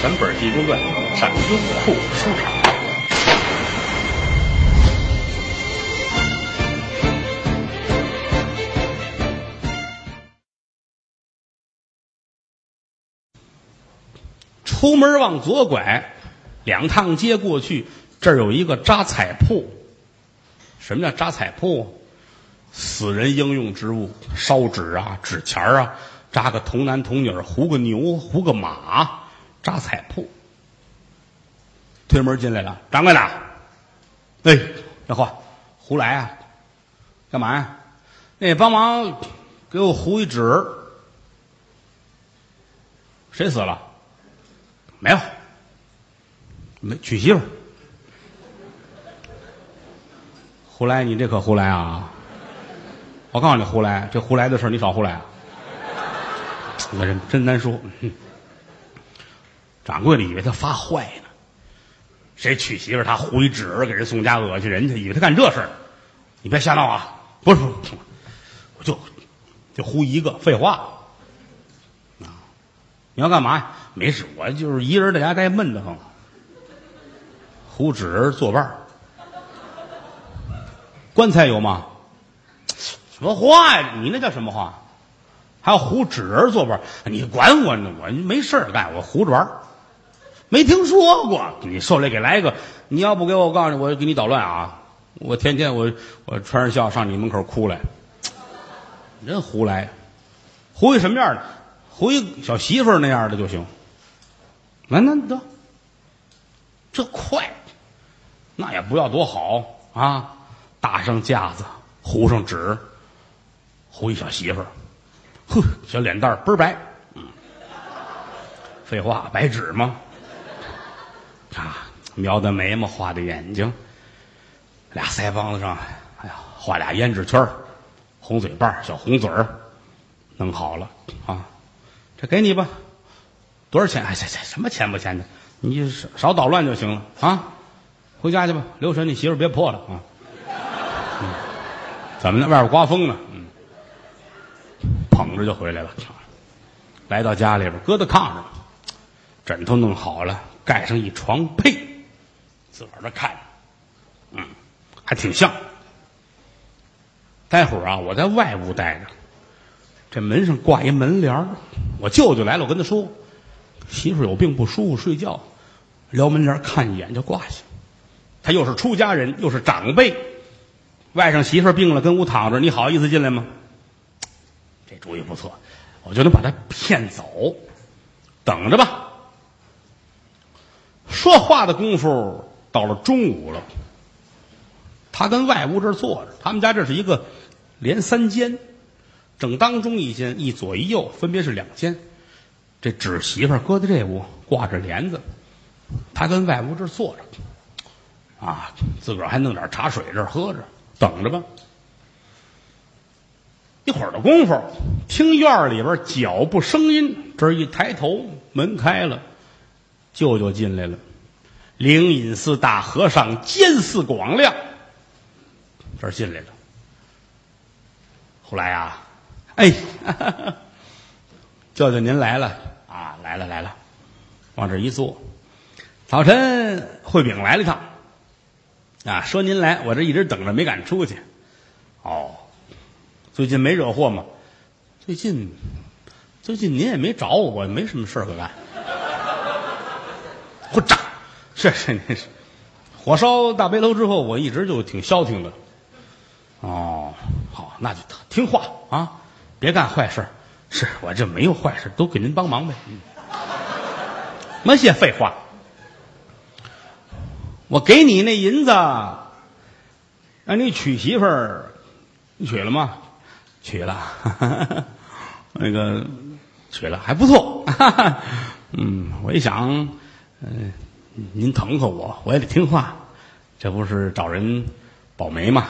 全本《济公传》上优酷书场。出门往左拐，两趟街过去，这儿有一个扎彩铺。什么叫扎彩铺？死人应用之物，烧纸啊、纸钱啊，扎个童男童女，糊个牛、糊个马，扎彩铺。推门进来了，掌柜的，哎，这话胡来啊？干嘛呀？那帮忙给我糊一纸。谁死了？没有，没娶媳妇。胡来，你这可胡来啊！我告诉你，胡来，这胡来的事你少胡来啊！那人真难说。掌柜的以为他发坏呢，谁娶媳妇他糊一纸给人送家恶心人去，以为他干这事儿。你别瞎闹啊！不是，不是我就就糊一个，废话。啊，你要干嘛呀？没事，我就是一个人在家待闷得慌。糊纸作伴棺材有吗？什么话呀？你那叫什么话？还要糊纸人作伴你管我呢？我没事干，我糊着玩没听说过。你受累给来一个，你要不给我，我告诉你，我给你捣乱啊！我天天我我穿着孝上你门口哭来，真胡来，胡一什么样的？胡一小媳妇那样的就行。那那得，这快，那也不要多好啊！搭上架子，糊上纸，糊一小媳妇儿，呵，小脸蛋儿倍儿白，废话，白纸吗？啊，描的眉毛，画的眼睛，俩腮帮子上，哎呀，画俩胭脂圈红嘴瓣小红嘴儿，弄好了啊，这给你吧。多少钱？哎，这这什么钱不钱的？你少少捣乱就行了啊！回家去吧，留神你媳妇别破了啊！怎么呢？外边刮风呢？嗯，捧着就回来了。来到家里边，搁在炕上，枕头弄好了，盖上一床被，自个儿这看，嗯，还挺像。待会儿啊，我在外屋待着，这门上挂一门帘儿我舅舅来了，我跟他说。媳妇有病不舒服，睡觉，撩门帘看一眼就挂下。他又是出家人，又是长辈，外甥媳妇病了，跟屋躺着，你好意思进来吗？这主意不错，我就能把他骗走。等着吧。说话的功夫到了中午了，他跟外屋这儿坐着，他们家这是一个连三间，正当中一间，一左一右分别是两间。这纸媳妇搁在这屋，挂着帘子，他跟外屋这儿坐着，啊，自个儿还弄点茶水这儿喝着，等着吧。一会儿的功夫，听院里边脚步声音，这一抬头，门开了，舅舅进来了，灵隐寺大和尚监寺广亮，这儿进来了。后来啊，哎。舅舅您来了啊，来了来了，往这一坐。早晨汇禀来了一趟，啊，说您来，我这一直等着，没敢出去。哦，最近没惹祸吗？最近，最近您也没找我，我没什么事儿可干。我炸，是是您是，火烧大悲楼之后，我一直就挺消停的。哦，好，那就听话啊，别干坏事。是我这没有坏事，都给您帮忙呗。嗯，没些废话。我给你那银子，让你娶媳妇儿，你娶了吗？娶了，那个娶了还不错。嗯，我一想，嗯，您疼和我，我也得听话。这不是找人保媒嘛？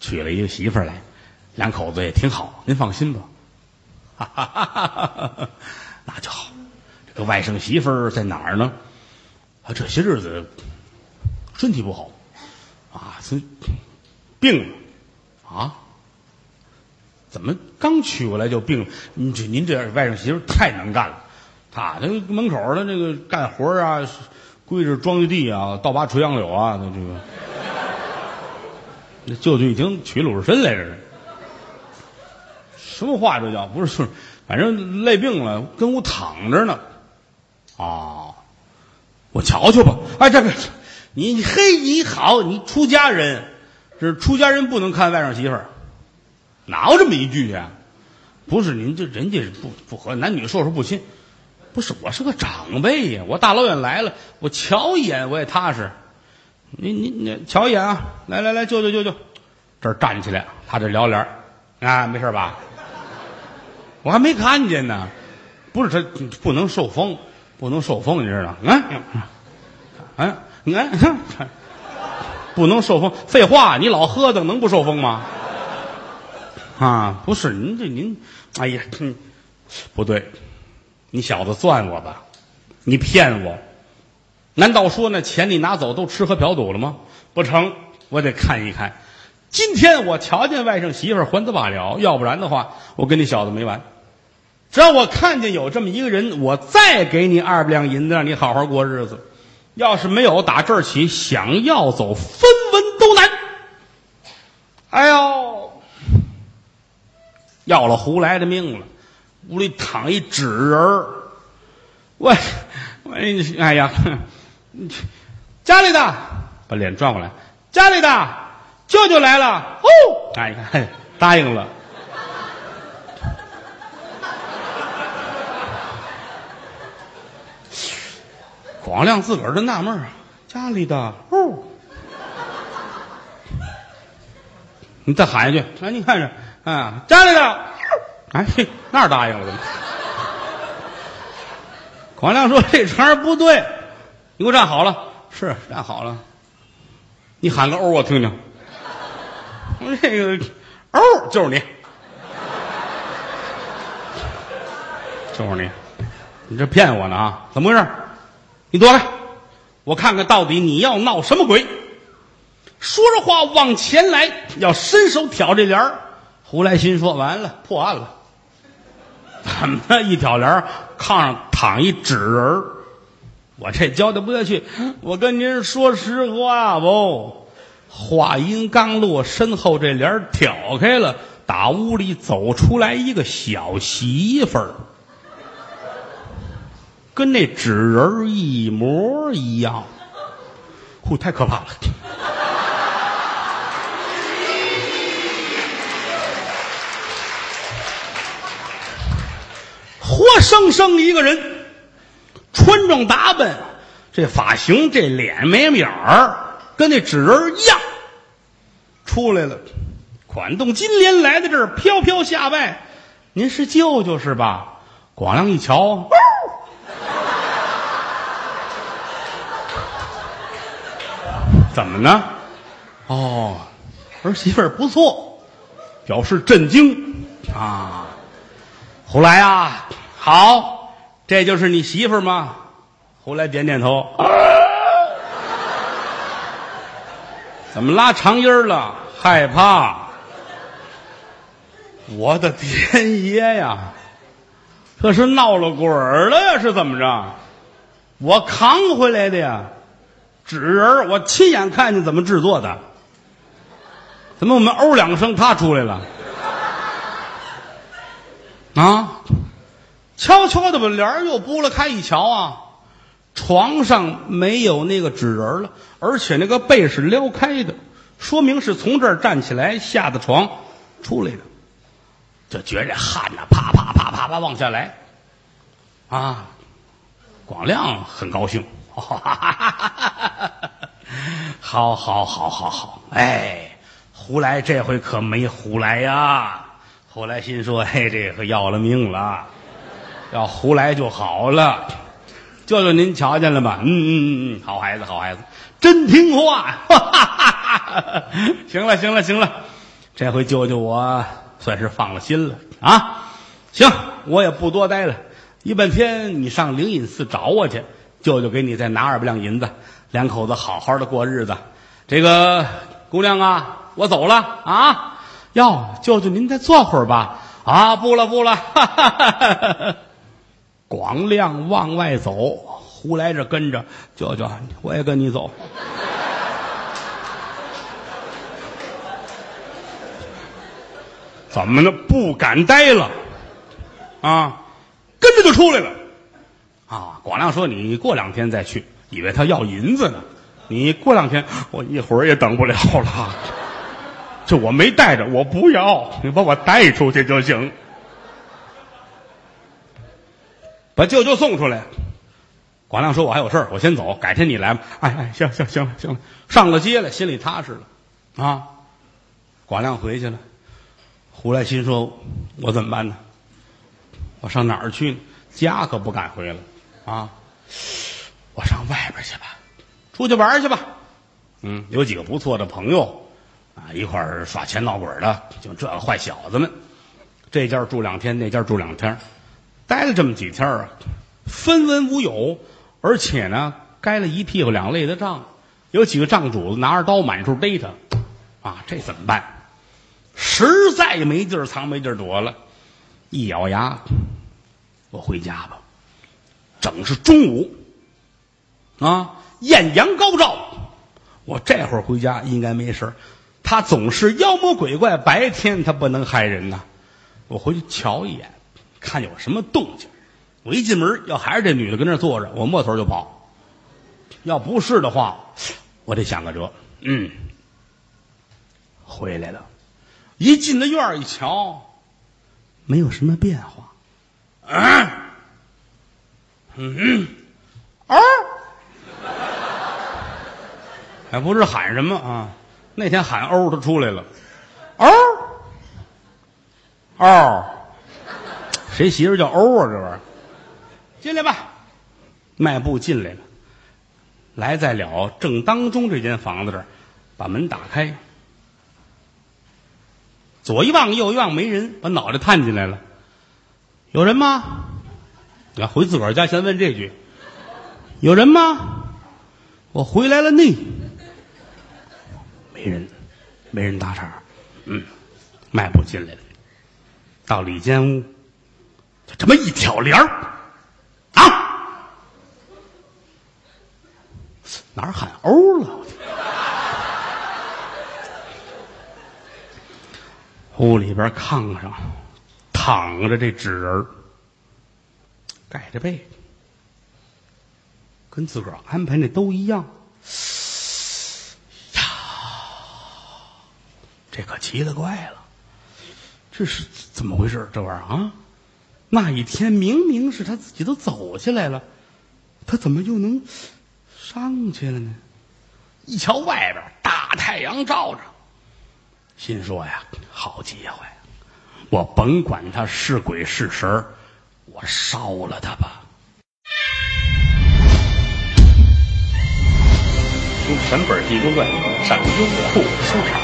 娶了一个媳妇儿来，两口子也挺好，您放心吧。哈哈哈哈哈！那就好。这个外甥媳妇儿在哪儿呢？啊，这些日子身体不好啊，是病了啊？怎么刚娶过来就病了？您这您这外甥媳妇太能干了，他那门口的那个干活啊，跪着庄稼地啊，倒拔垂杨柳啊，那这个，那舅舅一听娶鲁智深来着，什么话这叫？不是，反正累病了，跟屋躺着呢。啊，我瞧瞧吧。哎，这个，你嘿，你好，你出家人，这出家人不能看外甥媳妇儿，哪有这么一句呀？不是您这人家是不不合，男女授受不亲。不是，我是个长辈呀，我大老远来了，我瞧一眼我也踏实。你你你瞧一眼啊！来来来，舅舅舅舅，这儿站起来，他这聊脸啊，没事吧？我还没看见呢。不是他不能受风，不能受风，你知道？嗯嗯，你看，不能受风。废话，你老喝的能不受风吗？啊，不是您这您，哎呀，不对。你小子钻我吧，你骗我！难道说那钱你拿走都吃喝嫖赌了吗？不成，我得看一看。今天我瞧见外甥媳妇还则罢了，要不然的话，我跟你小子没完。只要我看见有这么一个人，我再给你二百两银子，让你好好过日子。要是没有，打这儿起想要走，分文都难。哎呦，要了胡来的命了！屋里躺一纸人儿，我我哎呀，家里的把脸转过来，家里的舅舅来了哦，哎，你看答应了。广亮自个儿都纳闷儿，家里的哦，你再喊一句，来，你看着啊，家里的。哎嘿，那儿答应了怎么？广亮说：“这茬不对，你给我站好了。”是站好了。你喊个“欧”我听听。我这个“欧”就是你，就是你，你这骗我呢啊？怎么回事？你躲开，我看看到底你要闹什么鬼。说着话往前来，要伸手挑这帘儿。胡来新说：“完了，破案了。”怎么一挑帘炕上躺一纸人儿？我这交代不下去。我跟您说实话不？话音刚落，身后这帘挑开了，打屋里走出来一个小媳妇儿，跟那纸人一模一样。呼，太可怕了！活生生一个人，穿装打扮，这发型，这脸没面儿，跟那纸人一样，出来了。款动金莲来到这儿，飘飘下拜。您是舅舅是吧？广亮一瞧，怎么呢？哦，儿媳妇儿不错，表示震惊啊！胡来啊！好，这就是你媳妇儿吗？胡来点点头。怎么拉长音了？害怕？我的天爷呀！这是闹了鬼儿了呀？是怎么着？我扛回来的呀！纸人我亲眼看见怎么制作的。怎么我们哦两声，他出来了？啊？悄悄的把帘儿又拨了开，一瞧啊，床上没有那个纸人了，而且那个被是撩开的，说明是从这儿站起来下的床出来的，就觉着汗呐，啪啪啪啪啪往下来，啊，广亮很高兴，好，好，好，好，好，哎，胡来这回可没胡来呀，胡来心说，嘿，这可要了命了。要胡来就好了，舅舅您瞧见了吧？嗯嗯嗯嗯，好孩子，好孩子，真听话。行了行了行了，这回舅舅我算是放了心了啊。行，我也不多待了，一半天你上灵隐寺找我去，舅舅给你再拿二百两银子，两口子好好的过日子。这个姑娘啊，我走了啊。哟，舅舅您再坐会儿吧。啊，不了不了。哈哈哈哈广亮往外走，胡来这跟着，舅舅，我也跟你走。怎么呢？不敢待了，啊，跟着就出来了。啊，广亮说：“你过两天再去。”以为他要银子呢。你过两天，我一会儿也等不了了。这我没带着，我不要，你把我带出去就行。把舅舅送出来。广亮说：“我还有事儿，我先走，改天你来吧。”哎哎，行行行了行了，上了街了，心里踏实了。啊，广亮回去了。胡来新说：“我怎么办呢？我上哪儿去呢？家可不敢回了啊！我上外边去吧，出去玩去吧。嗯，有几个不错的朋友啊，一块儿耍钱闹鬼的，就这坏小子们。这家住两天，那家住两天，待了这么几天啊，分文无有，而且呢，该了一屁股两肋的账。有几个账主子拿着刀满处逮他，啊，这怎么办？”实在没地儿藏，没地儿躲了，一咬牙，我回家吧。整是中午，啊，艳阳高照，我这会儿回家应该没事他总是妖魔鬼怪，白天他不能害人呐。我回去瞧一眼，看有什么动静。我一进门，要还是这女的跟那坐着，我摸头就跑。要不是的话，我得想个辙。嗯，回来了。一进了院儿一瞧，没有什么变化。嗯嗯，嗷，还不知喊什么啊？那天喊欧，他出来了。嗷嗷，谁媳妇叫欧啊？这玩意儿，进来吧。迈步进来了，来在了正当中这间房子这儿，把门打开。左一望，右一望，没人，把脑袋探进来了。有人吗？要回自个儿家，先问这句：有人吗？我回来了呢。没人，没人搭茬。嗯，迈步进来了，到里间屋，这么一挑帘儿，啊，哪儿喊欧了？屋里边炕上躺着这纸人盖着被，跟自个儿安排那都一样。呀，这可奇了怪了，这是怎么回事？这玩意儿啊，那一天明明是他自己都走下来了，他怎么又能上去了呢？一瞧外边大太阳照着。心说呀，好机会，我甭管他是鬼是神我烧了他吧。听全本《地中传》，上优酷收场。